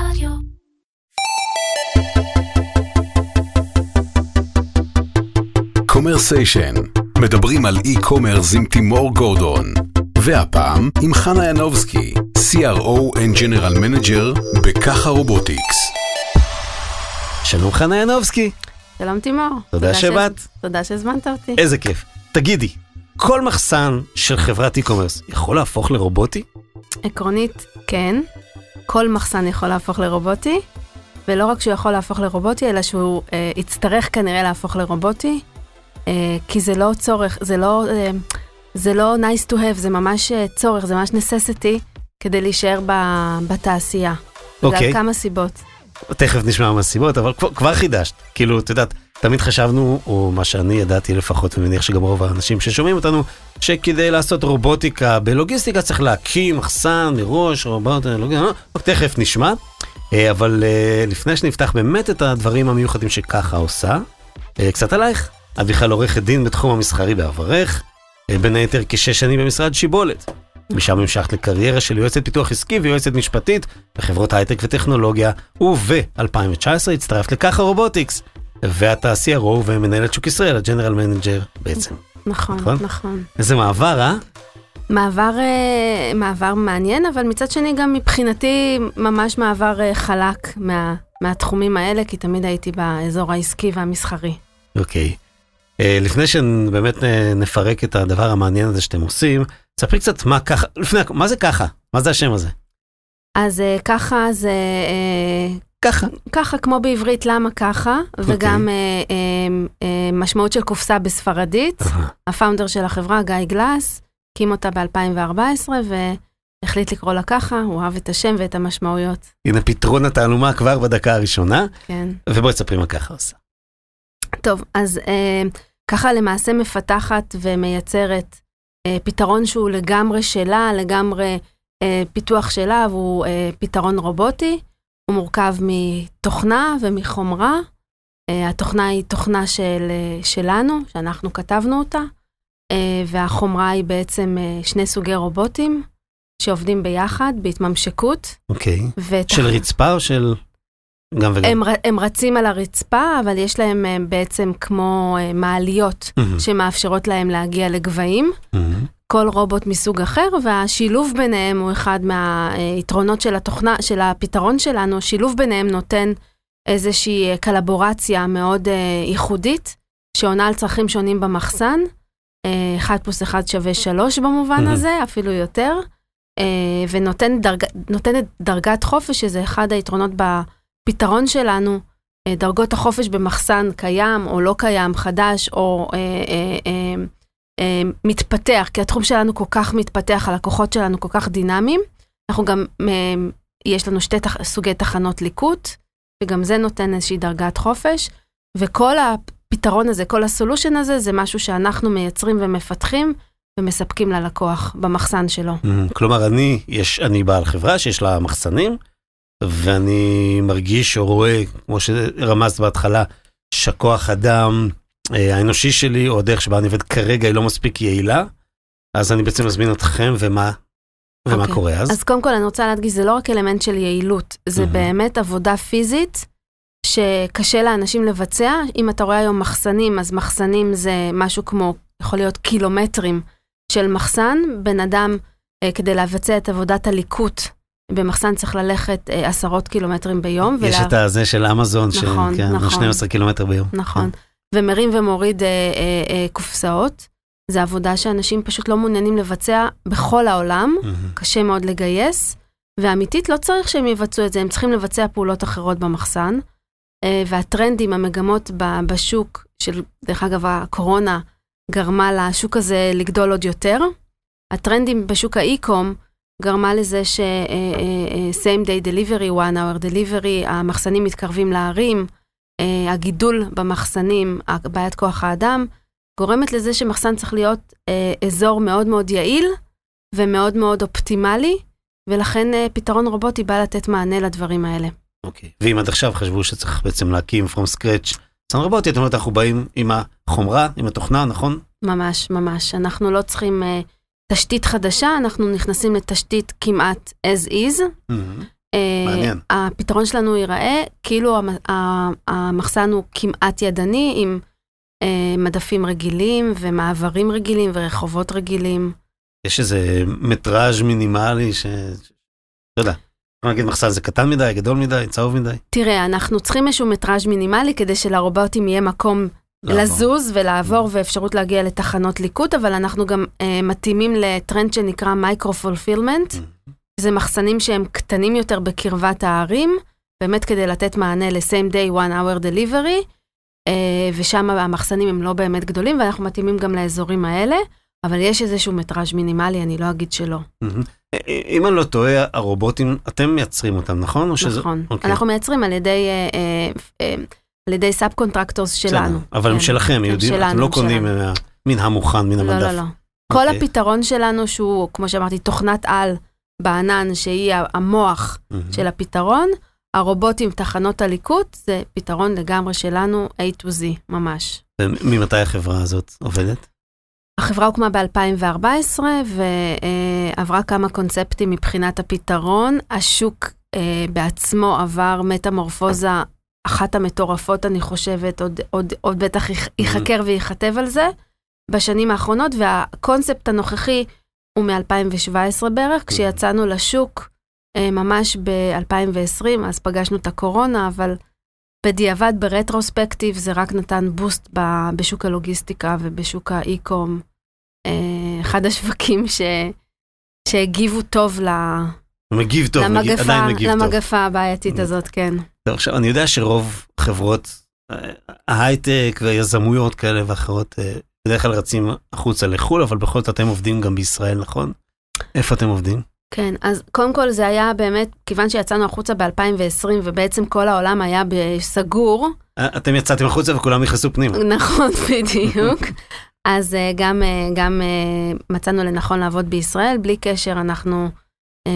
רדיו. Commersation, מדברים על e-commerce עם תימור גורדון. והפעם עם חנה ינובסקי, CRO and General Manager ב Caja Robotics. שלום חנה ינובסקי, שלום תימור. תודה שבאת. תודה שהזמנת אותי. איזה כיף. תגידי, כל מחסן של חברת e-commerce יכול להפוך לרובוטי? עקרונית, כן. כל מחסן יכול להפוך לרובוטי, ולא רק שהוא יכול להפוך לרובוטי, אלא שהוא אה, יצטרך כנראה להפוך לרובוטי, אה, כי זה לא צורך, זה לא, אה, זה לא nice to have, זה ממש אה, צורך, זה ממש necessity כדי להישאר ב, בתעשייה. אוקיי. על כמה סיבות. תכף נשמע מה הסיבות, אבל כבר, כבר חידשת. כאילו, את יודעת, תמיד חשבנו, או מה שאני ידעתי לפחות, ומניח שגם רוב האנשים ששומעים אותנו, שכדי לעשות רובוטיקה בלוגיסטיקה צריך להקים מחסן מראש, רובוטיקה, לוגיסטיקה, תכף נשמע. אה, אבל אה, לפני שנפתח באמת את הדברים המיוחדים שככה עושה, אה, קצת עלייך. את בכלל עורכת דין בתחום המסחרי בעברך, אה, בין היתר כשש שנים במשרד שיבולת. משם המשכת לקריירה של יועצת פיתוח עסקי ויועצת משפטית בחברות הייטק וטכנולוגיה, וב-2019 הצטרפת לככה רובוטיקס. ואת ה-CRO ומנהלת שוק ישראל, ה-general manager בעצם. נכון, נכון? נכון. איזה מעבר, אה? מעבר, אה, מעבר מעניין, אבל מצד שני גם מבחינתי ממש מעבר אה, חלק מה, מהתחומים האלה, כי תמיד הייתי באזור העסקי והמסחרי. אוקיי. אה, לפני שבאמת נפרק את הדבר המעניין הזה שאתם עושים, ספרי קצת מה ככה, לפני, מה זה ככה? מה זה השם הזה? אז אה, ככה זה, אה, ככה. ככה כמו בעברית, למה ככה, וגם אה, אה, אה, משמעות של קופסה בספרדית. הפאונדר של החברה, גיא גלס, הקים אותה ב-2014 והחליט לקרוא לה ככה, הוא אהב את השם ואת המשמעויות, הנה פתרון התעלומה כבר בדקה הראשונה, כן. ובואי תספרי מה ככה עושה. טוב, אז אה, ככה למעשה מפתחת ומייצרת אה, פתרון שהוא לגמרי שלה, לגמרי אה, פיתוח שלה, והוא אה, פתרון רובוטי. הוא מורכב מתוכנה ומחומרה. אה, התוכנה היא תוכנה של, אה, שלנו, שאנחנו כתבנו אותה, אה, והחומרה היא בעצם שני סוגי רובוטים שעובדים ביחד בהתממשקות. אוקיי. ואת של ה- רצפה או של... גם וגם. הם, הם רצים על הרצפה, אבל יש להם בעצם כמו מעליות מהמם, שמאפשרות להם להגיע לגבהים. מהמם. כל רובוט מסוג אחר, והשילוב ביניהם הוא אחד מהיתרונות של התוכנה, של הפתרון שלנו. שילוב ביניהם נותן איזושהי אה, קלבורציה מאוד אה, ייחודית, שעונה על צרכים שונים במחסן. אה, 1 פלוס 1 שווה 3 במובן. הזה, אפילו יותר. אה, ונותנת דרג, דרגת חופש, שזה אחד היתרונות בפתרון שלנו. אה, דרגות החופש במחסן קיים או לא קיים, חדש או אה, אה, אה, אה, מתפתח, כי התחום שלנו כל כך מתפתח, הלקוחות שלנו כל כך דינמיים. אנחנו גם, אה, יש לנו שתי תח, סוגי תחנות ליקוט, וגם זה נותן איזושהי דרגת חופש, וכל הפתרון הזה, כל הסולושן הזה, זה משהו שאנחנו מייצרים ומפתחים ומספקים ללקוח במחסן שלו. מהמם. כלומר, אני, יש, אני בעל חברה שיש לה מחסנים, ואני מרגיש או רואה, כמו שרמזת בהתחלה, שהכוח אדם האנושי שלי, או הדרך שבה אני עובד כרגע, היא לא מספיק יעילה, אז אני בעצם מזמין אתכם, ומה, ומה אוקיי. קורה אז? אז קודם כל אני רוצה להדגיש, זה לא רק אלמנט של יעילות, זה מהמם. באמת עבודה פיזית שקשה לאנשים לבצע. אם אתה רואה היום מחסנים, אז מחסנים זה משהו כמו, יכול להיות קילומטרים של מחסן. בן אדם, אה, כדי לבצע את עבודת הליקוט במחסן צריך ללכת אה, עשרות קילומטרים ביום. יש ולה- את הזה של אמזון, נכון, ש... כן, נכון. 12 קילומטר ביום. נכון. ומרים ומוריד אה, אה, אה, קופסאות. זו עבודה שאנשים פשוט לא מעוניינים לבצע בכל העולם. מהמם. קשה מאוד לגייס, ואמיתית לא צריך שהם יבצעו את זה, הם צריכים לבצע פעולות אחרות במחסן. אה, והטרנדים, המגמות בשוק, של, דרך אגב, הקורונה גרמה לשוק הזה לגדול עוד יותר. הטרנדים בשוק האי-קום גרמה לזה ש-same day delivery, one hour delivery, המחסנים מתקרבים לערים, אה, הגידול במחסנים, בעיית כוח האדם, גורמת לזה שמחסן צריך להיות אה, אזור מאוד מאוד יעיל, ומאוד מאוד אופטימלי, ולכן אה, פתרון רובוטי בא לתת מענה לדברים האלה. אוקיי. ואם עד עכשיו חשבו שצריך בעצם להקים from scratch מחסן רובוטי, את אומרת, אנחנו באים עם החומרה, עם התוכנה, נכון? ממש, ממש. אנחנו לא צריכים אה, תשתית חדשה, אנחנו נכנסים לתשתית כמעט as is. מהמם. אה, מעניין. ה- הפתרון שלנו ייראה כאילו המחסן הוא כמעט ידני, עם אה, מדפים רגילים ומעברים רגילים ורחובות רגילים. יש איזה מטראז' מינימלי ש... לא יודע. נגיד מחסן זה קטן מדי, גדול מדי, צהוב מדי. תראה, אנחנו צריכים איזשהו מטראז' מינימלי כדי שלרובוטים יהיה מקום לעבור. לזוז ולעבור ואפשרות להגיע לתחנות ליקוט, אבל אנחנו גם אה, מתאימים לטרנד שנקרא micro-fulfillment. זה מחסנים שהם קטנים יותר בקרבת הערים, באמת כדי לתת מענה ל-same day one hour delivery, אה, ושם המחסנים הם לא באמת גדולים, ואנחנו מתאימים גם לאזורים האלה, אבל יש איזשהו מטראז' מינימלי, אני לא אגיד שלא. מהמם. אם אני לא טועה, הרובוטים, אתם מייצרים אותם, נכון? נכון. אוקיי. אנחנו מייצרים על ידי, אה, אה, אה, על ידי subcontractors שלנו. אבל הם כן. שלכם, הם יודעים, אתם לא קונים מן המוכן, מן לא, המדף. לא, לא. כל אוקיי. הפתרון שלנו, שהוא, כמו שאמרתי, תוכנת על בענן, שהיא המוח מהמם. של הפתרון, הרובוטים, תחנות הליקוט, זה פתרון לגמרי שלנו, A to Z, ממש. ממתי החברה הזאת עובדת? החברה הוקמה ב-2014 ועברה כמה קונספטים מבחינת הפתרון. השוק אה, בעצמו עבר מטמורפוזה, אחת המטורפות, אני חושבת, עוד, עוד, עוד בטח ייח- ייחקר וייכתב על זה בשנים האחרונות, והקונספט הנוכחי הוא מ-2017 בערך, כשיצאנו לשוק אה, ממש ב-2020, אז פגשנו את הקורונה, אבל בדיעבד, ברטרוספקטיב, זה רק נתן בוסט ב- בשוק הלוגיסטיקה ובשוק האי-קום. אה, אחד השווקים ש... שהגיבו טוב ל... מגיב טוב, מגיב, למגפה, עדיין מגיב טוב. למגפה הבעייתית הזאת, כן. טוב, עכשיו, אני יודע שרוב חברות אה, ההייטק והיזמויות כאלה ואחרות בדרך כלל רצים החוצה לחו"ל, אבל בכל זאת אתם עובדים גם בישראל, נכון? איפה אתם עובדים? כן, אז קודם כל זה היה באמת, כיוון שיצאנו החוצה ב-2020 ובעצם כל העולם היה סגור, אה, אתם יצאתם החוצה וכולם נכנסו פנימה. נכון, בדיוק. אז אה, גם, אה, גם מצאנו לנכון לעבוד בישראל, בלי קשר, אנחנו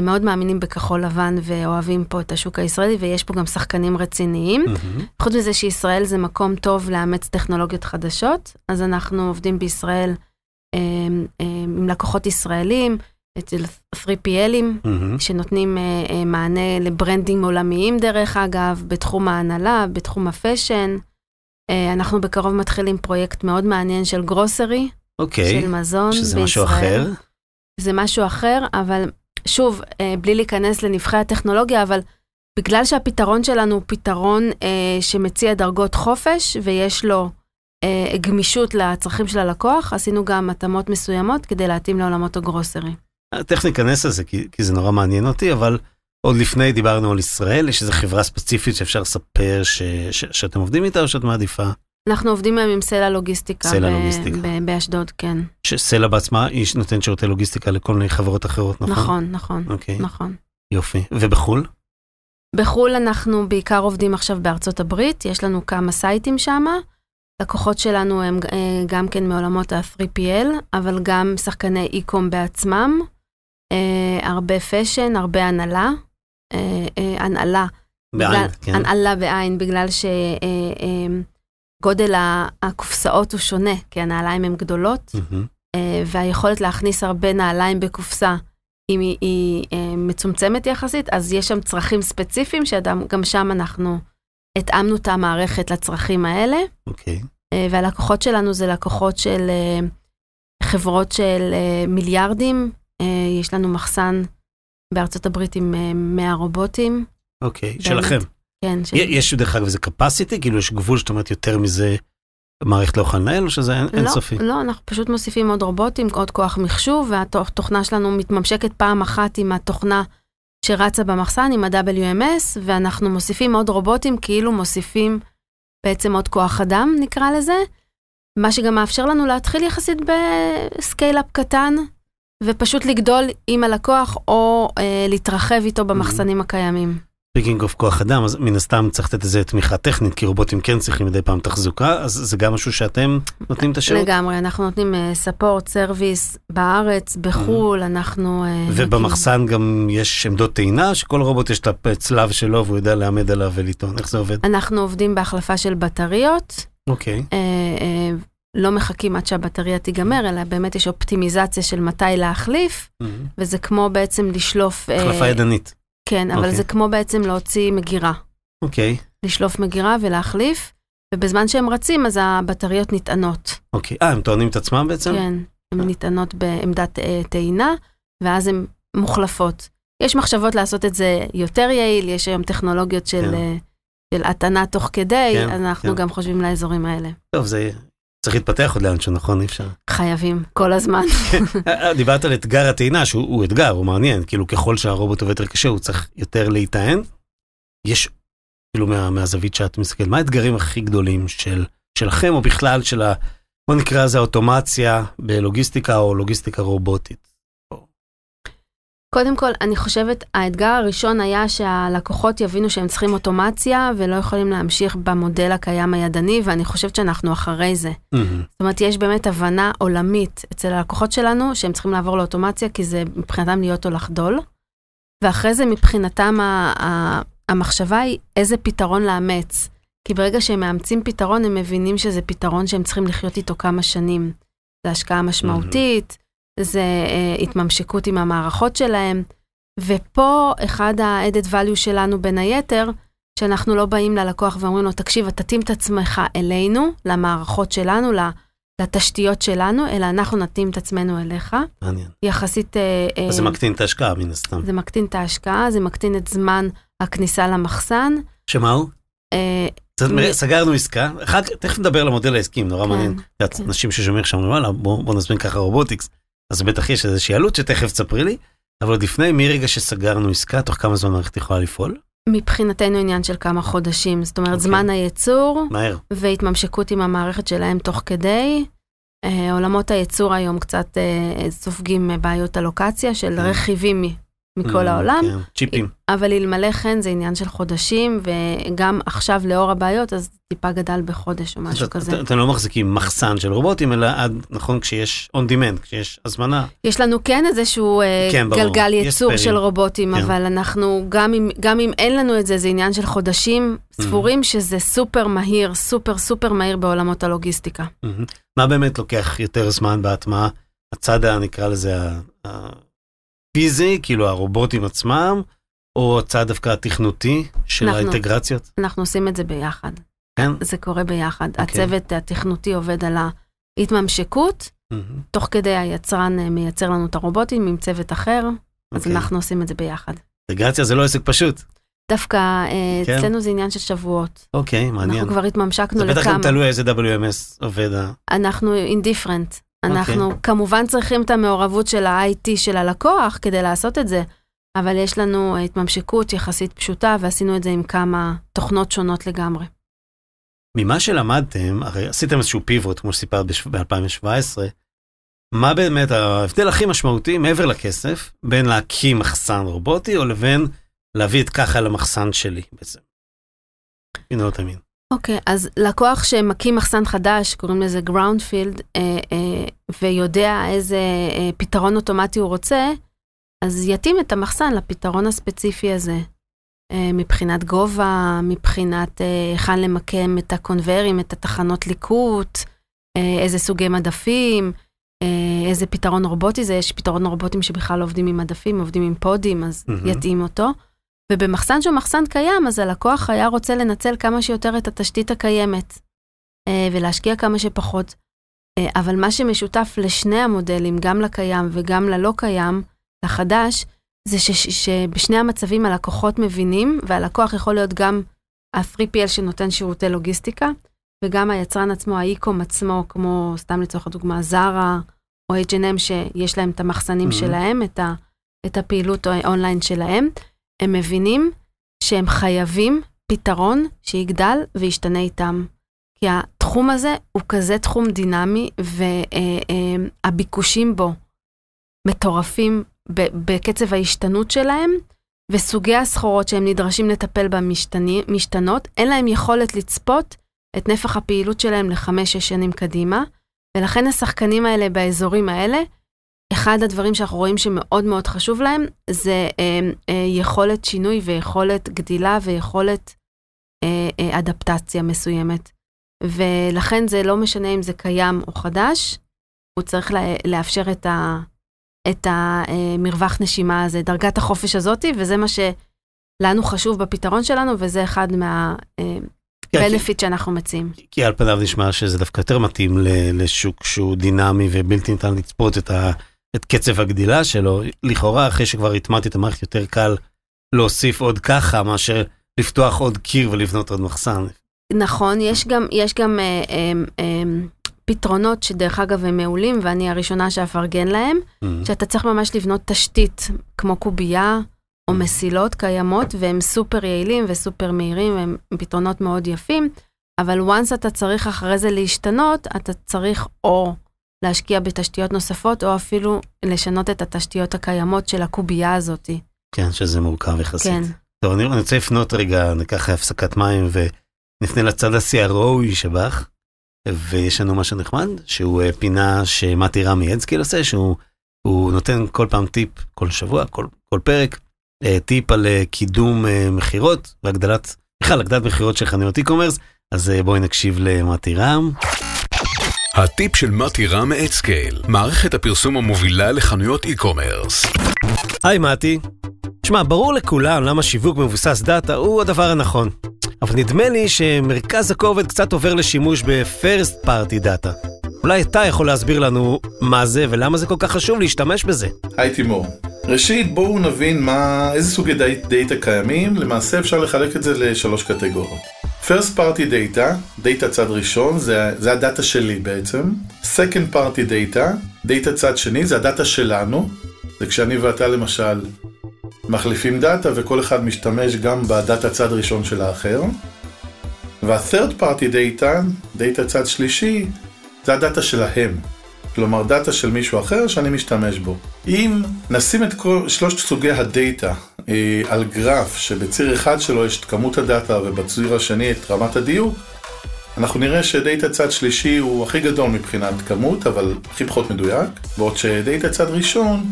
מאוד מאמינים בכחול לבן ואוהבים פה את השוק הישראלי, ויש פה גם שחקנים רציניים. מהמם. חוץ מזה שישראל זה מקום טוב לאמץ טכנולוגיות חדשות, אז אנחנו עובדים בישראל אה, אה, עם לקוחות ישראלים, אצל 3PLים, מהמם. שנותנים אה, אה, מענה לברנדים עולמיים דרך אגב, בתחום ההנהלה, בתחום הפאשן. אה, אנחנו בקרוב מתחילים פרויקט מאוד מעניין של גרוסרי, אוקיי, של מזון שזה בישראל. משהו אחר. זה משהו אחר, אבל שוב, אה, בלי להיכנס לנבחי הטכנולוגיה, אבל בגלל שהפתרון שלנו הוא פתרון אה, שמציע דרגות חופש ויש לו אה, גמישות לצרכים של הלקוח, עשינו גם התאמות מסוימות כדי להתאים לעולמות הגרוסרי. תכף ניכנס לזה כי, כי זה נורא מעניין אותי, אבל עוד לפני דיברנו על ישראל, יש איזו חברה ספציפית שאפשר לספר ש, ש, שאתם עובדים איתה או שאת מעדיפה? אנחנו עובדים היום עם סלע לוגיסטיקה. סלע לוגיסטיקה. באשדוד, כן. שסלע בעצמה היא נותנת שירותי לוגיסטיקה לכל מיני חברות אחרות, נכון? נכון, נכון, אוקיי, נכון. יופי. ובחו"ל? בחו"ל אנחנו בעיקר עובדים עכשיו בארצות הברית, יש לנו כמה סייטים שם. לקוחות שלנו הם אה, גם כן מעולמות ה-3PL, אבל גם שחקני e-com בעצמם. אה, הרבה fashion, הרבה הנעלה. אה, הנהלה. בעין, בגלל- כן. הנהלה בעין, בגלל שגודל הקופסאות הוא שונה, כי הנעליים הן גדולות. אה, והיכולת להכניס הרבה נעליים בקופסה, אם היא, היא אה, מצומצמת יחסית, אז יש שם צרכים ספציפיים, שגם שם אנחנו התאמנו את המערכת לצרכים האלה, אוקיי. אה, והלקוחות שלנו זה לקוחות של חברות של מיליארדים, יש לנו מחסן בארצות הברית עם אה, 100 רובוטים, אוקיי, באמת. שלכם. כן. י- יש דרך אגב איזה capacity, כאילו יש גבול שאת אומרת יותר מזה, המערכת לא יכולה לנהל, או שזה אין- אינסופי? לא, לא, אנחנו פשוט מוסיפים עוד רובוטים, עוד כוח מחשוב, והתוכנה שלנו מתממשקת פעם אחת עם התוכנה שרצה במחסן, עם ה-WMS, ואנחנו מוסיפים עוד רובוטים, כאילו מוסיפים בעצם עוד כוח אדם, נקרא לזה, מה שגם מאפשר לנו להתחיל יחסית ב-scale-up קטן, ופשוט לגדול עם הלקוח, או אה, להתרחב איתו במחסנים הקיימים. speaking of כוח אדם, אז מן הסתם צריך לתת איזה תמיכה טכנית, כי רובוטים כן צריכים מדי פעם תחזוקה, אז זה גם משהו שאתם נותנים את השירות? לגמרי, אנחנו נותנים support, service בארץ, בחו"ל, אנחנו... אה, ובמחסן גם יש עמדות טעינה, שכל רובוט יש את הצלב שלו והוא יודע לעמד עליו ולטעון, איך זה עובד? אנחנו עובדים בהחלפה של בטריות, אוקיי. אה, אה, לא מחכים עד שהבטריה תיגמר, אלא באמת יש אופטימיזציה של מתי להחליף, וזה כמו בעצם לשלוף... אה, החלפה ידנית. כן, אבל אוקיי. זה כמו בעצם להוציא מגירה. אוקיי, לשלוף מגירה ולהחליף, ובזמן שהם רצים אז הבטריות נטענות. אוקיי. אה, הם טוענים את עצמם בעצם? כן, הן נטענות בעמדת אה, טעינה, ואז הן מוחלפות. יש מחשבות לעשות את זה יותר יעיל, יש היום טכנולוגיות של, כן. אה, של הטענה תוך כדי, כן, אנחנו כן. גם חושבים לאזורים האלה. טוב, זה צריך להתפתח עוד לאנשהו, נכון? אי אפשר. חייבים, כל הזמן. אה, דיברת על אתגר הטעינה, שהוא הוא אתגר, הוא מעניין, כאילו ככל שהרובוט עובד יותר קשה, הוא צריך יותר להיטען. יש, כאילו מה, מהזווית שאת מסתכלת, מה האתגרים הכי גדולים של, שלכם, או בכלל של ה... בוא נקרא לזה אוטומציה בלוגיסטיקה או לוגיסטיקה רובוטית? קודם כל, אני חושבת, האתגר הראשון היה שהלקוחות יבינו שהם צריכים אוטומציה ולא יכולים להמשיך במודל הקיים הידני, ואני חושבת שאנחנו אחרי זה. מהמם. זאת אומרת, יש באמת הבנה עולמית אצל הלקוחות שלנו שהם צריכים לעבור לאוטומציה, כי זה מבחינתם להיות או לחדול. ואחרי זה מבחינתם ה- ה- המחשבה היא איזה פתרון לאמץ. כי ברגע שהם מאמצים פתרון, הם מבינים שזה פתרון שהם צריכים לחיות איתו כמה שנים. זה השקעה משמעותית, זה אה, התממשקות עם המערכות שלהם. ופה אחד ה-added value שלנו בין היתר, שאנחנו לא באים ללקוח ואומרים לו, תקשיב, אתה תתאים את עצמך אלינו, למערכות שלנו, לתשתיות שלנו, אלא אנחנו נתאים את עצמנו אליך. מעניין. יחסית... אה, אה, אז זה מקטין את ההשקעה מן הסתם. זה מקטין את ההשקעה, זה מקטין את זמן הכניסה למחסן. שמה הוא? אה, סגרנו עסקה, אחר כך, תכף נדבר על המודל העסקי, נורא כן, מעניין. כן. אנשים ששומעים עכשיו אומרים, וואלה, בוא נזמין ככה רובוטיקס. אז בטח יש איזושהי עלות שתכף תספרי לי, אבל עוד לפני, מרגע שסגרנו עסקה, תוך כמה זמן מערכת יכולה לפעול? מבחינתנו עניין של כמה חודשים, זאת אומרת, אוקיי. זמן הייצור מהר. והתממשקות עם המערכת שלהם תוך כדי. אה, עולמות הייצור היום קצת אה, סופגים אה, בעיות אלוקציה של כן. רכיבים מכל Mm, העולם, כן, צ'יפים. אבל אלמלא כן זה עניין של חודשים, וגם עכשיו לאור הבעיות, אז טיפה גדל בחודש או משהו כזה. את- אתם לא מחזיקים מחסן של רובוטים, אלא עד, נכון, כשיש on demand, כשיש הזמנה. יש לנו כן איזשהו אה, כן. גלגל ייצור. של רובוטים, כן. אבל אנחנו, גם אם, גם אם אין לנו את זה, זה עניין של חודשים Mm-hmm. ספורים, שזה סופר מהיר, סופר סופר מהיר בעולמות הלוגיסטיקה. מהמם. מה באמת לוקח יותר זמן בהטמעה? הצד, נקרא לזה, הפיזי, כאילו הרובוטים עצמם, או הצד דווקא התכנותי של אנחנו- האינטגרציות? אנחנו עושים את זה ביחד. כן? זה קורה ביחד. אוקיי. הצוות התכנותי עובד על ההתממשקות, מהמם. תוך כדי היצרן אה, מייצר לנו את הרובוטים עם צוות אחר, אז אוקיי. אנחנו עושים את זה ביחד. אינטגרציה זה לא עסק פשוט. דווקא אה, כן. אצלנו זה עניין של שבועות. אוקיי, מעניין. אנחנו כבר התממשקנו זה בטח לכמה. גם תלוי איזה WMS עובד. אנחנו אינדיפרנט. אוקיי. אנחנו כמובן צריכים את המעורבות של ה-IT של הלקוח כדי לעשות את זה, אבל יש לנו התממשקות יחסית פשוטה, ועשינו את זה עם כמה תוכנות שונות לגמרי. ממה שלמדתם, הרי עשיתם איזשהו פיבוט, כמו שסיפרת ב-2017, מה באמת ההבדל הכי משמעותי מעבר לכסף, בין להקים מחסן רובוטי, או לבין להביא את ככה למחסן שלי בעצם? What I mean. אוקיי, אז לקוח שמקים מחסן חדש, קוראים לזה גראונדפילד, אה, אה, ויודע איזה אה, פתרון אוטומטי הוא רוצה, אז יתאים את המחסן לפתרון הספציפי הזה. אה, מבחינת גובה, מבחינת אה, היכן למקם את הקונביירים, את התחנות ליקוט, אה, איזה סוגי מדפים, אה, איזה פתרון רובוטי זה, יש פתרון רובוטים שבכלל לא עובדים עם מדפים, עובדים עם פודים, אז מהמם. יתאים אותו. ובמחסן שהוא מחסן קיים, אז הלקוח היה רוצה לנצל כמה שיותר את התשתית הקיימת, אה, ולהשקיע כמה שפחות. אה, אבל מה שמשותף לשני המודלים, גם לקיים וגם ללא קיים, לחדש, זה ש- ש- שבשני המצבים הלקוחות מבינים, והלקוח יכול להיות גם ה-3PL שנותן שירותי לוגיסטיקה, וגם היצרן עצמו, האי-קום עצמו, כמו סתם לצורך הדוגמה, זרה או H&M, שיש להם את המחסנים Mhm. שלהם, את, ה, את הפעילות האונליין שלהם, הם מבינים שהם חייבים פתרון שיגדל וישתנה איתם. כי התחום הזה הוא כזה תחום דינמי, והביקושים בו מטורפים בקצב ההשתנות שלהם, וסוגי הסחורות שהם נדרשים לטפל בה משתני- משתנות, אין להם יכולת לצפות את נפח הפעילות שלהם לחמש-שש שנים קדימה, ולכן השחקנים האלה באזורים האלה, אחד הדברים שאנחנו רואים שמאוד מאוד חשוב להם, זה אה, אה, יכולת שינוי ויכולת גדילה ויכולת אה, אה, אדפטציה מסוימת. ולכן זה לא משנה אם זה קיים או חדש, הוא צריך לה, לאפשר את, ה, את המרווח נשימה הזה, דרגת החופש הזאתי, וזה מה לנו חשוב בפתרון שלנו, וזה אחד מה-benefit שאנחנו מציעים. כי על פניו נשמע שזה דווקא יותר מתאים לשוק שהוא דינמי ובלתי ניתן לצפות את, ה- את קצב הגדילה שלו. לכאורה, אחרי שכבר הטמעתי את המערכת, יותר קל להוסיף עוד ככה, מאשר לפתוח עוד קיר ולבנות עוד מחסן. נכון, יש גם, יש גם אה, אה, אה, פתרונות שדרך אגב הם מעולים, ואני הראשונה שאפרגן להם, Mm. שאתה צריך ממש לבנות תשתית כמו קובייה או מסילות קיימות, והם סופר יעילים וסופר מהירים, והם פתרונות מאוד יפים, אבל once אתה צריך אחרי זה להשתנות, אתה צריך או להשקיע בתשתיות נוספות, או אפילו לשנות את התשתיות הקיימות של הקובייה הזאת. כן, שזה מורכב יחסית. כן. טוב, אני אני רוצה לפנות רגע, ניקח הפסקת מים ונפנה לצד ה-CRO שבך, ויש לנו משהו נחמד, שהוא אה, פינה שמתי רמי אדסקיל עושה, שהוא הוא נותן כל פעם טיפ, כל שבוע, כל, כל פרק, אה, טיפ על אה, קידום מכירות והגדלת, בכלל הגדלת מכירות של חנויות e-commerce, אז בואי נקשיב למתי רם. הטיפ של מתי רם מ-Adscale, מערכת הפרסום המובילה לחנויות e-commerce. היי מתי. שמע, ברור לכולם למה שיווק מבוסס דאטה הוא הדבר הנכון. אבל נדמה לי שמרכז הכובד קצת עובר לשימוש ב- first party data. אולי אתה יכול להסביר לנו מה זה ולמה זה כל כך חשוב להשתמש בזה. היי תימור. ראשית בואו נבין מה, איזה סוגי דאטה קיימים, למעשה אפשר לחלק את זה לשלוש קטגוריות. First party data, דאטה צד ראשון, זה, זה הדאטה שלי בעצם. Second party data, דאטה צד שני, זה הדאטה שלנו. זה כשאני ואתה למשל מחליפים דאטה וכל אחד משתמש גם בדאטה צד ראשון של האחר. וה-third party data, דאטה צד שלישי, זה הדאטה שלהם. כלומר דאטה של מישהו אחר שאני משתמש בו. אם נשים את כל שלושת סוגי הדאטה אה, על גרף שבציר אחד שלו יש את כמות הדאטה ובציר השני את רמת הדיוק, אנחנו נראה שדאטה צד שלישי הוא הכי גדול מבחינת כמות, אבל הכי פחות מדויק, בעוד שדאטה צד ראשון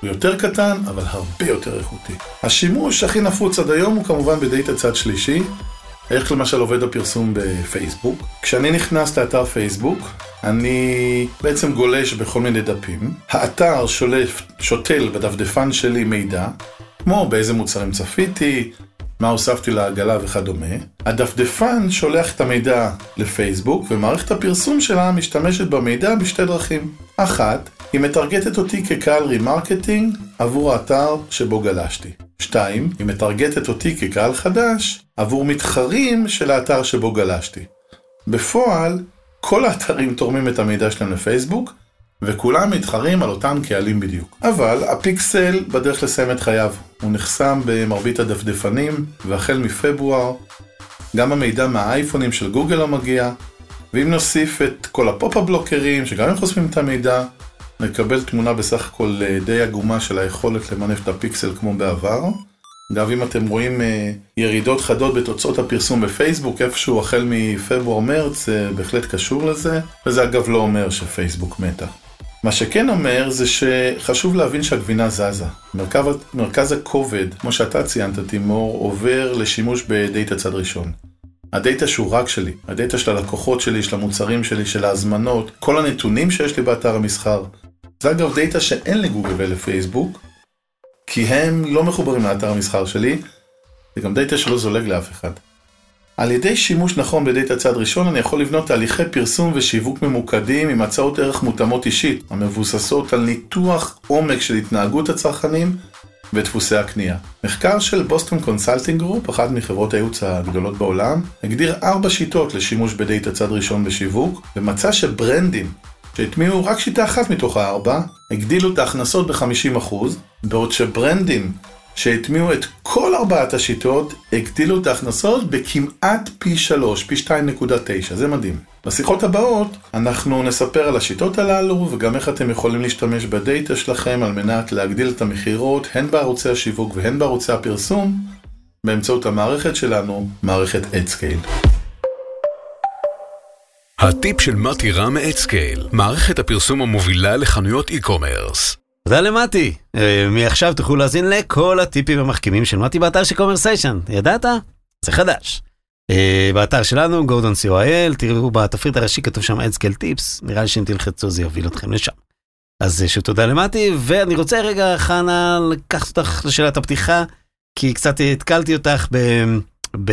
הוא יותר קטן, אבל הרבה יותר איכותי. השימוש הכי נפוץ עד היום הוא כמובן בדאטה צד שלישי, איך למשל עובד הפרסום בפייסבוק. כשאני נכנס לאתר פייסבוק, אני בעצם גולש בכל מיני דפים. האתר שולף, שותל בדפדפן שלי מידע, כמו באיזה מוצרים צפיתי, מה הוספתי לעגלה וכדומה. הדפדפן שולח את המידע לפייסבוק, ומערכת הפרסום שלה משתמשת במידע בשתי דרכים. אחת, היא מטרגטת אותי כקהל remarketing עבור האתר שבו גלשתי. שתיים, היא מטרגטת אותי כקהל חדש עבור מתחרים של האתר שבו גלשתי. בפועל, כל האתרים תורמים את המידע שלהם לפייסבוק, וכולם מתחרים על אותם קהלים בדיוק. אבל הפיקסל בדרך לסיים את חייו. הוא נחסם במרבית הדפדפנים, והחל מפברואר, גם המידע מהאייפונים של גוגל לא מגיע, ואם נוסיף את כל הפופ הבלוקרים, שגם הם חושפים את המידע, נקבל תמונה בסך הכל אה, די עגומה של היכולת למנף את הפיקסל כמו בעבר. אגב, אם אתם רואים אה, ירידות חדות בתוצאות הפרסום בפייסבוק, איפשהו החל מפברואר-מרץ, זה בהחלט קשור לזה, וזה אגב לא אומר שפייסבוק מתה. מה שכן אומר זה שחשוב להבין שהגבינה זזה. מרכז, מרכז הכובד, כמו שאתה ציינת תימור, עובר לשימוש בדאטה צד ראשון. הדאטה שהוא רק שלי, הדאטה של הלקוחות שלי, של המוצרים שלי, של ההזמנות, כל הנתונים שיש לי באתר המסחר. זה אגב דאטה שאין לגוגל ולפייסבוק, כי הם לא מחוברים לאתר המסחר שלי, זה גם דאטה שלא זולג לאף אחד. על ידי שימוש נכון בדאטה צד ראשון אני יכול לבנות תהליכי פרסום ושיווק ממוקדים עם הצעות ערך מותאמות אישית, המבוססות על ניתוח עומק של התנהגות הצרכנים ודפוסי הקנייה. מחקר של Boston Consulting Group, אחת מחברות הייעוץ הגדולות בעולם, הגדיר ארבע שיטות לשימוש בדאטה צד ראשון בשיווק, ומצא שברנדים שהטמיעו רק שיטה אחת מתוך הארבע, הגדילו את ההכנסות ב-50%, בעוד שברנדים שהטמיעו את כל ארבעת השיטות, הגדילו את ההכנסות בכמעט פי 3, פי 2.9, זה מדהים. בשיחות הבאות אנחנו נספר על השיטות הללו וגם איך אתם יכולים להשתמש בדאטה שלכם על מנת להגדיל את המכירות הן בערוצי השיווק והן בערוצי הפרסום באמצעות המערכת שלנו, מערכת AdScale. הטיפ של מתי רם מאדסקייל, מערכת הפרסום המובילה לחנויות e-commerce. תודה למתי. אה, מעכשיו תוכלו להאזין לכל הטיפים המחכימים של מתי באתר של קומרסיישן. ידעת? זה חדש. אה, באתר שלנו, גורדון co.il, תראו בתפריט הראשי כתוב שם Adscale tips, נראה לי שאם תלחצו זה יוביל אתכם לשם. אז אה, שוב תודה למתי, ואני רוצה רגע, חנה, לקחת אותך לשאלת הפתיחה. כי קצת התקלתי אותך ב... ב...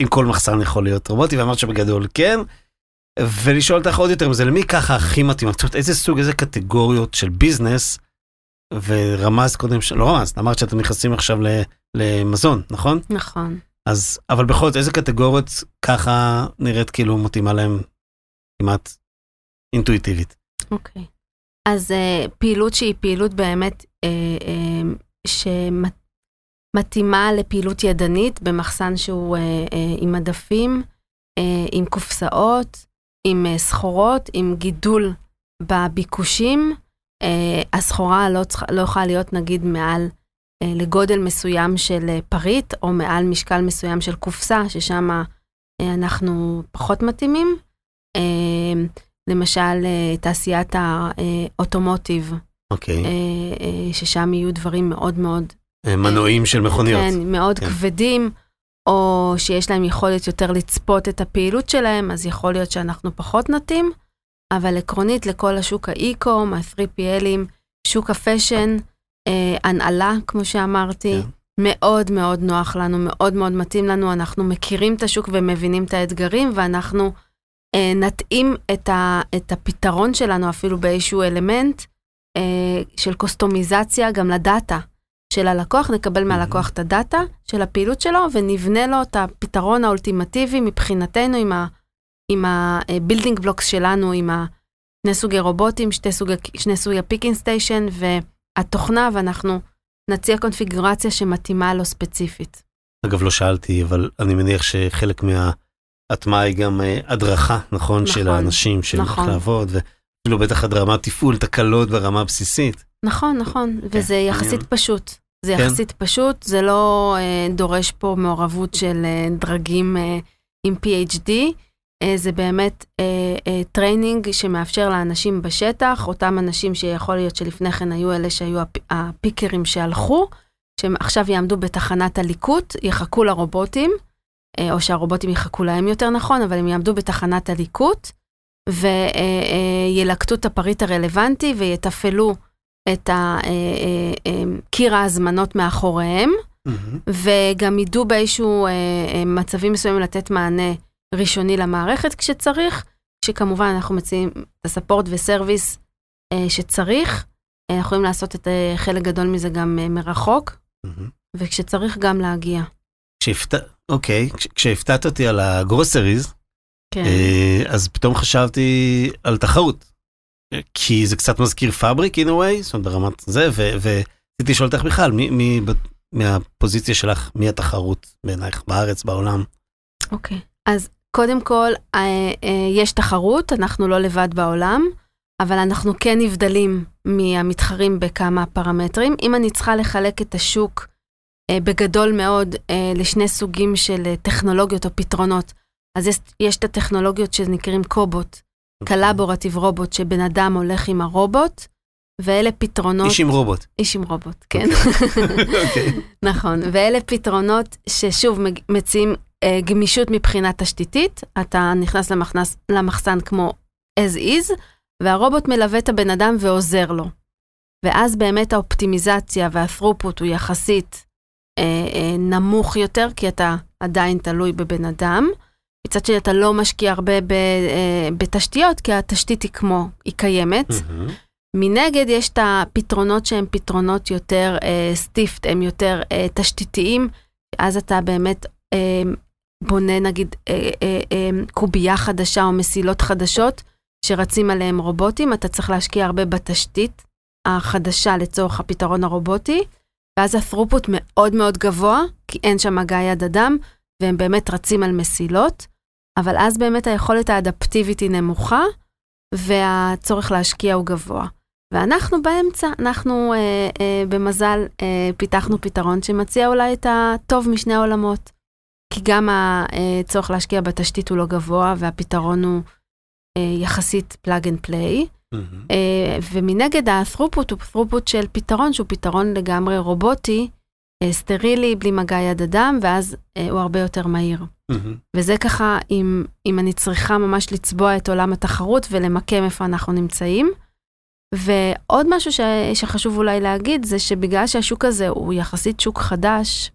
אם כל מחסן יכול להיות רובוטי, ואמרת שבגדול כן. ולשאול אותך עוד יותר מזה, למי ככה הכי מתאים? זאת אומרת, איזה סוג, איזה קטגוריות של ביזנס, ורמזת קודם, לא רמזת, אמרת שאתם נכנסים עכשיו למזון, נכון? נכון. אז, אבל בכל זאת, איזה קטגוריות ככה נראית כאילו מתאימה להם כמעט אינטואיטיבית? אוקיי. Okay. אז uh, פעילות שהיא פעילות באמת uh, uh, שמתאימה לפעילות ידנית במחסן שהוא uh, uh, עם מדפים, uh, עם קופסאות, עם uh, סחורות, עם גידול בביקושים. Uh, הסחורה לא, צריכה, לא יכולה להיות נגיד מעל uh, לגודל מסוים של פריט, או מעל משקל מסוים של קופסה, ששם אנחנו פחות מתאימים. למשל, תעשיית האוטומוטיב, אוקיי. uh, uh, ששם יהיו דברים מאוד מאוד... מנועים של מכוניות. כן, מאוד כן. כבדים, או שיש להם יכולת יותר לצפות את הפעילות שלהם, אז יכול להיות שאנחנו פחות נתאים. אבל עקרונית לכל השוק האי-קום, ה-3PLים, שוק הפאשן, אה, הנעלה, כמו שאמרתי, כן. מאוד מאוד נוח לנו, מאוד מאוד מתאים לנו, אנחנו מכירים את השוק ומבינים את האתגרים, ואנחנו אה, נתאים את, ה, את הפתרון שלנו אפילו באיזשהו אלמנט אה, של קוסטומיזציה גם לדאטה של הלקוח, נקבל מהלקוח את הדאטה של הפעילות שלו ונבנה לו את הפתרון האולטימטיבי מבחינתנו עם ה... עם ה-building blocks שלנו, עם שני סוגי רובוטים, שתי סוגי, שני סוגי picking station והתוכנה, ואנחנו נציע קונפיגורציה שמתאימה לו ספציפית. אגב, לא שאלתי, אבל אני מניח שחלק מההטמעה היא גם אה, הדרכה, נכון? נכון, של האנשים של איך נכון. לעבוד, ואפילו בטח עד רמת תפעול, תקלות ברמה הבסיסית. נכון, נכון, וזה יחסית. פשוט. זה כן. יחסית פשוט, זה לא אה, דורש פה מעורבות של אה, דרגים אה, עם PhD. אה, זה באמת אה, אה, training שמאפשר לאנשים בשטח, אותם אנשים שיכול להיות שלפני כן היו אלה שהיו הפ, ה pickers שהלכו, שהם עכשיו יעמדו בתחנת הליקוט, יחכו לרובוטים, אה, או שהרובוטים יחכו להם יותר נכון, אבל הם יעמדו בתחנת הליקוט, וילקטו את הפריט הרלוונטי ויתפעלו את אה, אה, אה, קיר ההזמנות מאחוריהם, וגם ידעו באיזשהו מצבים מסוימים לתת מענה ראשוני למערכת כשצריך, שכמובן אנחנו מציעים את הספורט וסרוויס שצריך. אנחנו יכולים לעשות את חלק גדול מזה גם מרחוק, וכשצריך גם להגיע. אוקיי, כש- כשהפתעת אותי על הגרוסריז, כן. אז פתאום חשבתי על תחרות. אה, כי זה קצת מזכיר פאבריק in a way, זאת אומרת ברמת זה, ורציתי לשאול אותך בכלל, מי, מי, מהפוזיציה שלך, מי התחרות בעינייך בארץ, בעולם? אוקיי. אז קודם כל, אה, אה, יש תחרות, אנחנו לא לבד בעולם, אבל אנחנו כן נבדלים מהמתחרים בכמה פרמטרים. אם אני צריכה לחלק את השוק אה, בגדול מאוד אה, לשני סוגים של אה, טכנולוגיות או פתרונות, אז יש, יש את הטכנולוגיות שנקראים קובוט, קלאבורטיב רובוט, שבן אדם הולך עם הרובוט, ואלה פתרונות... איש עם רובוט. איש עם רובוט, כן. אוקיי. נכון, ואלה פתרונות ששוב מציעים אה, גמישות מבחינה תשתיתית, אתה נכנס למחנס, למחסן כמו as is, והרובוט מלווה את הבן אדם ועוזר לו. ואז באמת האופטימיזציה והת'רופוט הוא יחסית אה, אה, נמוך יותר, כי אתה עדיין תלוי בבן אדם. מצד שני אתה לא משקיע הרבה ב, אה, בתשתיות, כי התשתית היא כמו, היא קיימת. מהמם. מנגד יש את הפתרונות שהם פתרונות יותר אה, סטיפט, הם יותר אה, תשתיתיים, אז אתה באמת אה, בונה נגיד אה, אה, אה, קובייה חדשה או מסילות חדשות שרצים עליהם רובוטים, אתה צריך להשקיע הרבה בתשתית החדשה לצורך הפתרון הרובוטי, ואז הת'רופוט מאוד מאוד גבוה, כי אין שם מגע יד אדם, והם באמת רצים על מסילות, אבל אז באמת היכולת האדפטיבית היא נמוכה, והצורך להשקיע הוא גבוה. ואנחנו באמצע, אנחנו אה, אה, במזל אה, פיתחנו פתרון שמציע אולי את הטוב משני העולמות. כי גם הצורך להשקיע בתשתית הוא לא גבוה, והפתרון הוא אה, יחסית plug and play. אה, ומנגד ה-throughput הוא throughput של פתרון שהוא פתרון לגמרי רובוטי, אה, סטרילי, בלי מגע יד אדם, ואז אה, הוא הרבה יותר מהיר. מהמם. וזה ככה, אם, אם אני צריכה ממש לצבוע את עולם התחרות ולמקם איפה אנחנו נמצאים. ועוד משהו ש, שחשוב אולי להגיד, זה שבגלל שהשוק הזה הוא יחסית שוק חדש,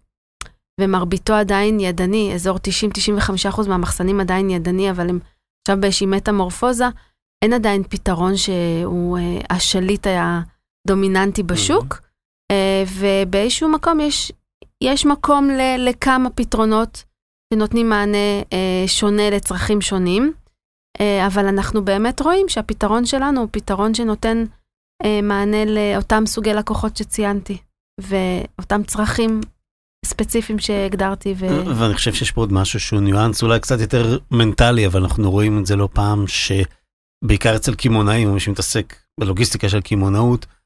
ומרביתו עדיין ידני, אזור 90-95% מהמחסנים עדיין ידני, אבל הם עכשיו באיזושהי מטמורפוזה, אין עדיין פתרון שהוא אה, השליט הדומיננטי בשוק, אה, ובאיזשהו מקום יש, יש מקום ל, לכמה פתרונות שנותנים מענה אה, שונה לצרכים שונים, אה, אבל אנחנו באמת רואים שהפתרון שלנו הוא פתרון שנותן אה, מענה לאותם סוגי לקוחות שציינתי, ואותם צרכים ספציפיים שהגדרתי. ו... ואני חושב שיש פה עוד משהו שהוא ניואנס אולי קצת יותר מנטלי, אבל אנחנו רואים את זה לא פעם, שבעיקר אצל קמעונאים, מי שמתעסק בלוגיסטיקה של קמעונאות, אה,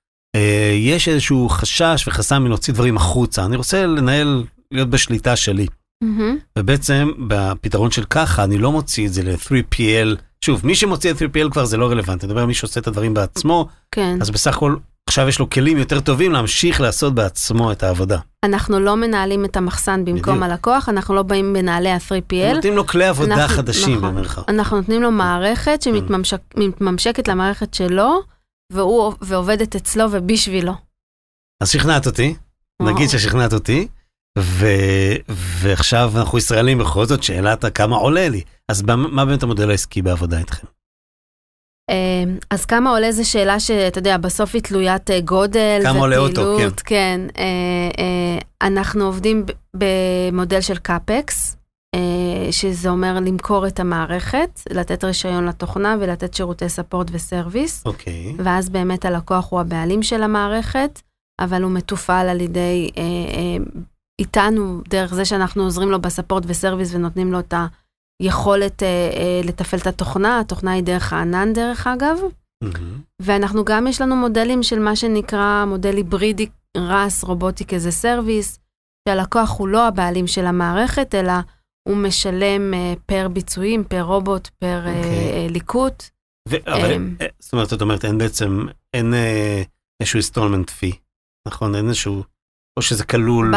יש איזשהו חשש וחסם מלהוציא דברים החוצה. אני רוצה לנהל, להיות בשליטה שלי. מהמם. ובעצם בפתרון של ככה, אני לא מוציא את זה ל-3PL. שוב, מי שמוציא את 3PL כבר זה לא רלוונטי, אני מדבר על מי שעושה את הדברים בעצמו, כן. אז בסך הכל עכשיו יש לו כלים יותר טובים להמשיך לעשות בעצמו את העבודה. אנחנו לא מנהלים את המחסן במקום בדיוק. הלקוח, אנחנו לא באים בנעלי ה-3PL. נותנים לו כלי עבודה אנחנו- חדשים נכון. במרכאות. אנחנו נותנים לו מערכת כן. שמתממשקת למערכת שלו, והוא ועובדת אצלו ובשבילו. אז שכנעת אותי. נגיד ששכנעת אותי, ו... ועכשיו אנחנו ישראלים בכל זאת, שאלת כמה עולה לי. אז מה באמת המודל העסקי בעבודה איתכם? אה, אז כמה עולה זו שאלה שאתה יודע, בסוף היא תלוית אה, גודל כמה עולה אוטו, ופעילות, כן. אה, אה, אנחנו עובדים במודל של קאפקס, שזה אומר למכור את המערכת, לתת רישיון לתוכנה ולתת שירותי ספורט וסרוויס. אוקיי. ואז באמת הלקוח הוא הבעלים של המערכת, אבל הוא מתופעל על ידי, אה, אה, איתנו, דרך זה שאנחנו עוזרים לו בספורט וסרוויס ונותנים לו את היכולת אה, אה, לתפעל את התוכנה, התוכנה היא דרך הענן דרך אגב, מהמם. ואנחנו גם יש לנו מודלים של מה שנקרא מודל היברידי RaaS robotic as a service, שהלקוח הוא לא הבעלים של המערכת, אלא הוא משלם אה, פר ביצועים, פר רובוט, פר אה, אוקיי. אה, ליקוט. אבל, אמ. זאת אומרת, זאת אומרת, אין בעצם, אין איזשהו installment fee, נכון? אין איזשהו, או שזה כלול,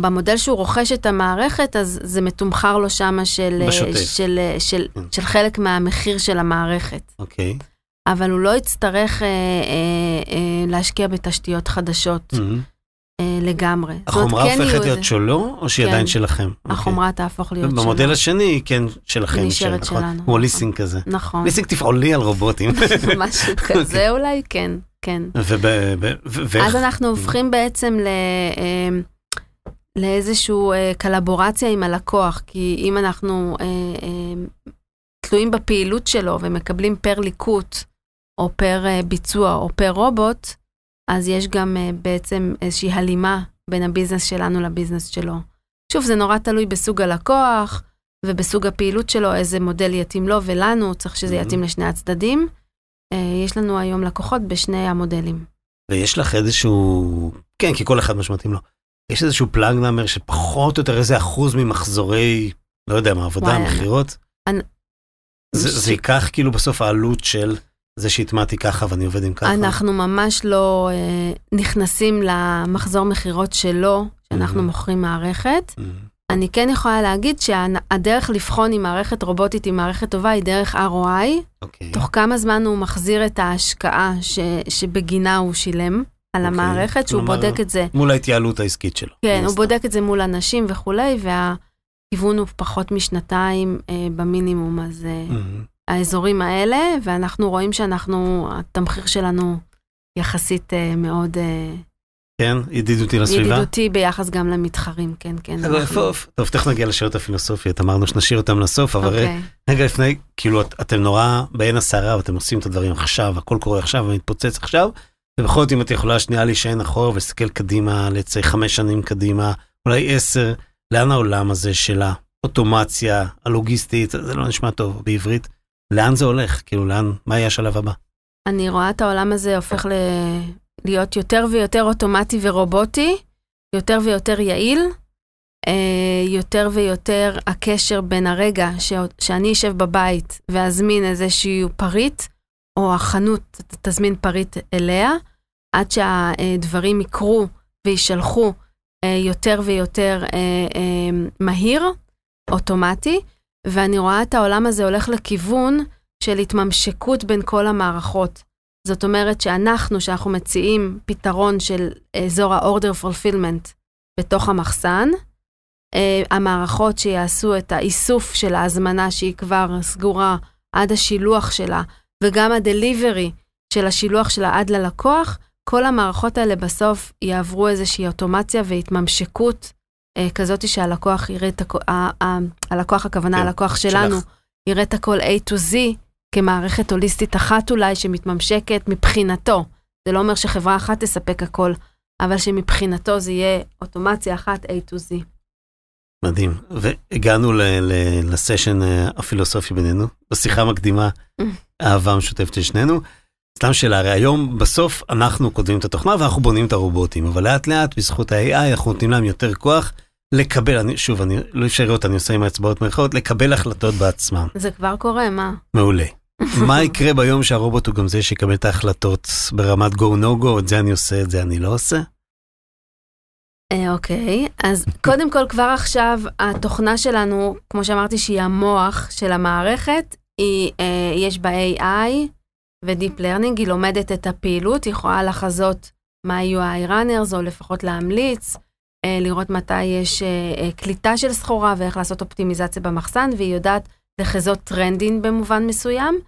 במודל שהוא רוכש את המערכת, אז זה מתומחר לו שמה של. של, של, כן. של חלק מהמחיר של המערכת. אוקיי. אבל הוא לא יצטרך אה, אה, אה, להשקיע בתשתיות חדשות מהמם. אה, לגמרי. החומרה כן הופכת להיות שלו, או שהיא כן. עדיין שלכם? אוקיי. החומרה תהפוך להיות במודל שלו. השני, כן, שלכם. היא נשארת, נכון? שלנו, כמו נכון. ליסינג כזה. נכון, ליסינג תפעולי על רובוטים. משהו כזה אולי, כן, כן. אז אנחנו הופכים בעצם ל... אה, לאיזושהי אה, קולבורציה עם הלקוח, כי אם אנחנו אה, אה, תלויים בפעילות שלו ומקבלים פר ליקוט, או פר אה, ביצוע, או פר רובוט, אז יש גם אה, בעצם איזושהי הלימה בין הביזנס שלנו לביזנס שלו. שוב, זה נורא תלוי בסוג הלקוח ובסוג הפעילות שלו, איזה מודל יתאים לו ולנו, צריך שזה. יתאים לשני הצדדים. אה, יש לנו היום לקוחות בשני המודלים. ויש לך איזשהו, כן, כי כל אחד מה שמתאים לו. יש איזשהו פלאג נאמר שפחות או יותר איזה אחוז ממחזורי, לא יודע מה, עבודה, מכירות. אני- זה ש- זה ייקח כאילו בסוף העלות של זה שהטמעתי ככה ואני עובד עם ככה. אנחנו ממש לא אה, נכנסים למחזור מכירות שלו, שאנחנו Mhm. מוכרים מערכת. Mm, אני כן יכולה להגיד שהדרך לבחון אם מערכת רובוטית היא מערכת טובה היא דרך ROI, אוקיי. תוך כמה זמן הוא מחזיר את ההשקעה ש, שבגינה הוא שילם על אוקיי, המערכת, שהוא כלומר, בודק את זה, מול ההתייעלות העסקית שלו. כן, הוא הסתם. בודק את זה מול אנשים וכולי, והכיוון הוא פחות משנתיים אה, במינימום, אז אה, Mhm. האזורים האלה, ואנחנו רואים שאנחנו, התמחיר שלנו יחסית אה, מאוד אה, כן, ידידותי לסביבה. ידידותי ביחס גם למתחרים, כן, כן. אבל אנחנו- טוב, תכף נגיע לשאלות הפילוסופיות, אמרנו שנשאיר אותם לסוף, אבל אוקיי. רגע לפני, כאילו את- אתם נורא בעין הסערה ואתם עושים את הדברים עכשיו, הכל קורה עכשיו ומתפוצץ עכשיו, ובכל זאת אם את יכולה שנייה להישען אחורה ולהסתכל קדימה, לצי חמש שנים קדימה, אולי עשר, לאן העולם הזה של האוטומציה הלוגיסטית, זה לא נשמע טוב בעברית, לאן זה הולך? כאילו לאן, מה יהיה השלב הבא? אני רואה את העולם הזה הופך ל... להיות יותר ויותר אוטומטי ורובוטי, יותר ויותר יעיל, אה, יותר ויותר הקשר בין הרגע ש... שאני אשב בבית ואזמין איזשהו פריט, או החנות תזמין פריט אליה, עד שהדברים יקרו ויישלחו אה, יותר ויותר אה, אה, מהיר, אוטומטי, ואני רואה את העולם הזה הולך לכיוון של התממשקות בין כל המערכות. זאת אומרת שאנחנו, שאנחנו מציעים פתרון של אזור ה-order fulfillment בתוך המחסן, אה, המערכות שיעשו את האיסוף של ההזמנה שהיא כבר סגורה עד השילוח שלה, וגם הדליברי של השילוח שלה עד ללקוח, כל המערכות האלה בסוף יעברו איזושהי אוטומציה והתממשקות אה, כזאת שהלקוח יראה את הכל, הלקוח הכוונה, כן, הלקוח שלנו, שלך. יראה את הכל A to Z כמערכת הוליסטית אחת אולי שמתממשקת מבחינתו. זה לא אומר שחברה אחת תספק הכל, אבל שמבחינתו זה יהיה אוטומציה אחת A to Z. מדהים. והגענו ל- ל- לסשן אה, הפילוסופי בינינו, בשיחה מקדימה, אהבה משותפת של שנינו. סתם שאלה, הרי היום בסוף אנחנו כותבים את התוכנה ואנחנו בונים את הרובוטים, אבל לאט לאט בזכות ה-AI אנחנו נותנים להם יותר כוח לקבל, אני, שוב, אני לא אפשר לראות, אני עושה עם האצבעות מירכאות, לקבל החלטות בעצמם. זה כבר קורה, מה? מעולה. מה יקרה ביום שהרובוט הוא גם זה שיקבל את ההחלטות ברמת go no go, את זה אני עושה, את זה אני לא עושה? אה, אוקיי, אז קודם כל כבר עכשיו התוכנה שלנו, כמו שאמרתי שהיא המוח של המערכת, היא, אה, יש בה AI ו-Deep Learning, היא לומדת את הפעילות, היא יכולה לחזות מה יהיו ה-runners, או לפחות להמליץ, לראות מתי יש אה, אה, קליטה של סחורה ואיך לעשות אופטימיזציה במחסן, והיא יודעת לחזות טרנדין במובן מסוים,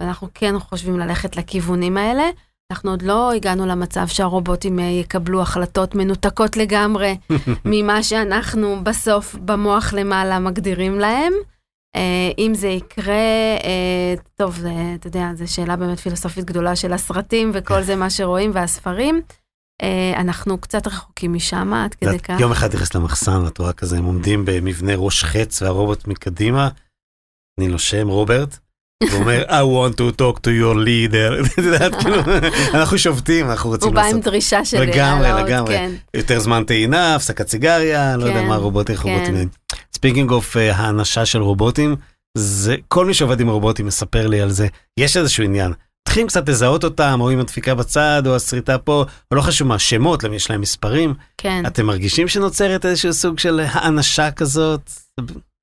ואנחנו כן חושבים ללכת לכיוונים האלה. אנחנו עוד לא הגענו למצב שהרובוטים אה, יקבלו החלטות מנותקות לגמרי ממה שאנחנו בסוף במוח למעלה מגדירים להם. אה, אם זה יקרה, אה, טוב, אתה יודע, זו שאלה באמת פילוסופית גדולה של הסרטים וכל זה מה שרואים והספרים. אה, אנחנו קצת רחוקים משם, עד כדי כך. יום אחד נכנס למחסן ואת רואה כזה, הם עומדים במבנה ראש חץ והרובוט מקדימה, אין לו שם רוברט, הוא אומר, I want to talk to your leader, כאילו, אנחנו שובתים, אנחנו הוא רוצים בא עם לעשות דרישה של לגמרי, העלאות, לגמרי. כן. יותר זמן טעינה, הפסקת סיגריה, לא יודע כן, מה רובוטים, איך כן. רובוטים. speaking of האנשה של רובוטים, זה, כל מי שעובד עם רובוטים מספר לי על זה, יש איזשהו עניין. מתחילים קצת לזהות אותם, או עם הדפיקה בצד, או השריטה פה, או לא חשוב מה, שמות, למי יש להם מספרים. כן. אתם מרגישים שנוצרת איזשהו סוג של האנשה כזאת?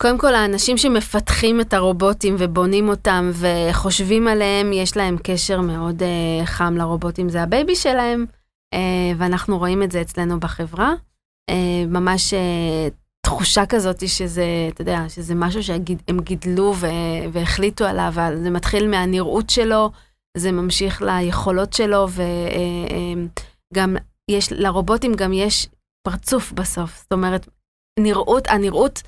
קודם כל, האנשים שמפתחים את הרובוטים ובונים אותם וחושבים עליהם, יש להם קשר מאוד uh, חם לרובוטים, זה הבייבי שלהם, uh, ואנחנו רואים את זה אצלנו בחברה. Uh, ממש uh, תחושה כזאת שזה, אתה יודע, שזה משהו שהם גידלו ו- והחליטו עליו, אבל זה מתחיל מהנראות שלו, זה ממשיך ליכולות שלו, וגם יש, לרובוטים גם יש פרצוף בסוף. זאת אומרת, נראות, הנראות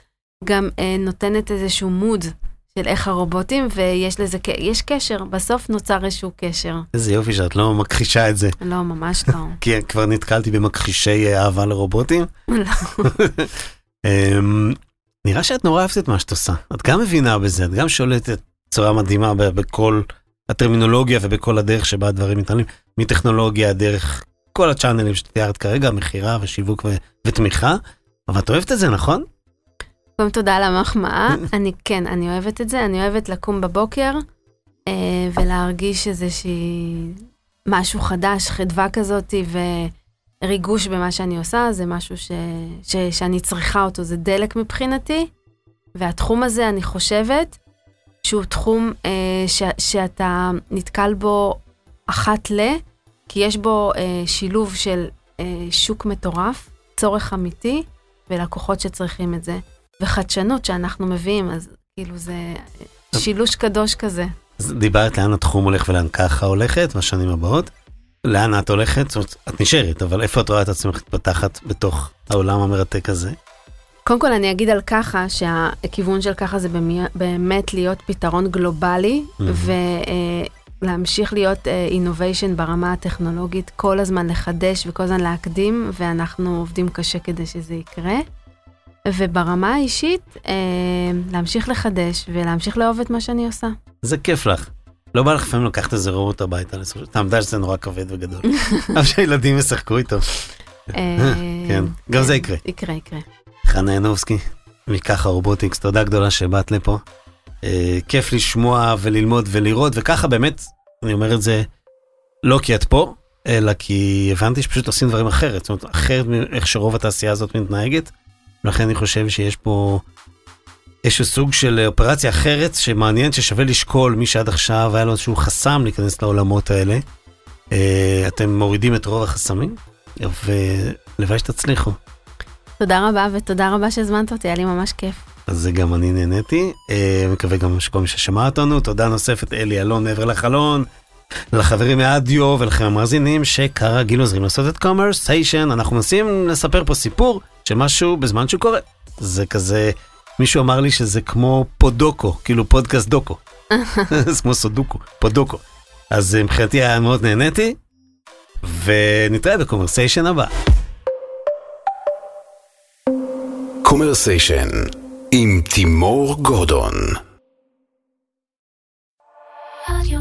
גם אה, נותנת איזשהו מוד של איך הרובוטים, ויש לזה, יש קשר, בסוף נוצר איזשהו קשר. איזה יופי שאת לא מכחישה את זה. לא, ממש לא. כי כבר נתקלתי במכחישי אה, אהבה לרובוטים. לא. אמ, נראה שאת נורא אוהבת את מה שאת עושה. את גם מבינה בזה, את גם שולטת בצורה מדהימה בכל הטרמינולוגיה ובכל הדרך שבה הדברים מתנהלים, מטכנולוגיה, דרך כל הצ'אנלים שתיארת כרגע, מכירה ושיווק ו- ותמיכה, אבל את אוהבת את זה, נכון? קודם תודה על המחמאה. אני כן, אני אוהבת את זה, אני אוהבת לקום בבוקר אה, ולהרגיש איזושהי משהו חדש, חדווה כזאתי וריגוש במה שאני עושה, זה משהו ש, ש, שאני צריכה אותו, זה דלק מבחינתי. והתחום הזה, אני חושבת, שהוא תחום אה, ש, שאתה נתקל בו אחת ל, כי יש בו אה, שילוב של אה, שוק מטורף, צורך אמיתי, ולקוחות שצריכים את זה. וחדשנות שאנחנו מביאים, אז כאילו זה שילוש קדוש כזה. אז דיברת לאן התחום הולך ולאן ככה הולכת בשנים הבאות. לאן את הולכת? זאת אומרת, את נשארת, אבל איפה את רואה את עצמך מתפתחת בתוך העולם המרתק הזה? קודם כל אני אגיד על ככה, שהכיוון של ככה זה במי- באמת להיות פתרון גלובלי, מהמם. ולהמשיך להיות אינוביישן ברמה הטכנולוגית, כל הזמן לחדש וכל הזמן להקדים, ואנחנו עובדים קשה כדי שזה יקרה. וברמה האישית, אה, להמשיך לחדש ולהמשיך לאהוב את מה שאני עושה. זה כיף לך. לא בא לך לפעמים לקחת איזה רובוט הביתה, אתה יודע שזה נורא כבד וגדול. אבל שהילדים ישחקו איתו. אה, כן, גם זה יקרה. יקרה, יקרה. חנה ינובסקי, מככה רובוטיקס, תודה גדולה שבאת לפה. אה, כיף לשמוע וללמוד ולראות, וככה באמת, אני אומר את זה לא כי את פה, אלא כי הבנתי שפשוט עושים דברים אחרת, זאת אומרת, אחרת מאיך שרוב התעשייה הזאת מתנהגת, ולכן אני חושב שיש פה איזשהו סוג של אופרציה אחרת שמעניין, ששווה לשקול מי שעד עכשיו היה לו איזשהו חסם להיכנס לעולמות האלה, אה, אתם מורידים את רוב החסמים, ולוואי שתצליחו. תודה רבה, ותודה רבה שהזמנת אותי, היה לי ממש כיף. אז זה גם אני נהניתי, אה, מקווה גם שכל מי ששמע אותנו, תודה נוספת אלי אלון מעבר לחלון, לחברים מרדיו ולכם המאזינים שכרגיל עוזרים לעשות את commersation, אנחנו מנסים לספר פה סיפור של משהו בזמן שהוא קורה. זה כזה, מישהו אמר לי שזה כמו פודוקו, כאילו פודקאסט דוקו. זה כמו סודוקו, פודוקו. אז אה, מבחינתי היה מאוד נהניתי, ונתראה ב commersation הבא. commersation עם תימור גורדון. רדיו